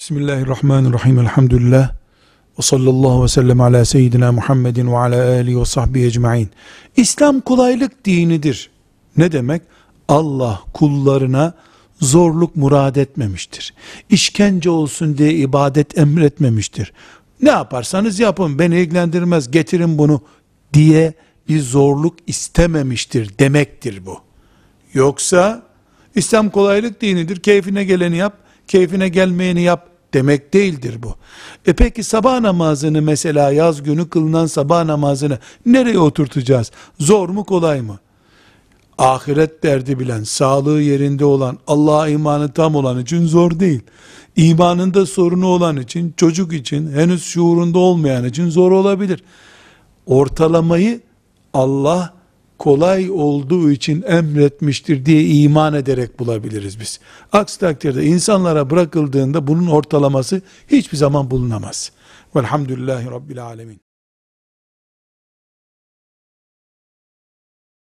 Bismillahirrahmanirrahim. Elhamdülillah. Ve sallallahu ve sellem ala seyyidina Muhammedin ve ala alihi ve sahbihi ecma'in. İslam kolaylık dinidir. Ne demek? Allah kullarına zorluk murad etmemiştir. İşkence olsun diye ibadet emretmemiştir. Ne yaparsanız yapın beni ilgilendirmez getirin bunu diye bir zorluk istememiştir demektir bu. Yoksa İslam kolaylık dinidir. Keyfine geleni yap, keyfine gelmeyeni yap demek değildir bu. E peki sabah namazını mesela yaz günü kılınan sabah namazını nereye oturtacağız? Zor mu kolay mı? Ahiret derdi bilen, sağlığı yerinde olan, Allah'a imanı tam olan için zor değil. İmanında sorunu olan için, çocuk için, henüz şuurunda olmayan için zor olabilir. Ortalamayı Allah kolay olduğu için emretmiştir diye iman ederek bulabiliriz biz. Aksi takdirde insanlara bırakıldığında bunun ortalaması hiçbir zaman bulunamaz. Velhamdülillahi Rabbil Alemin.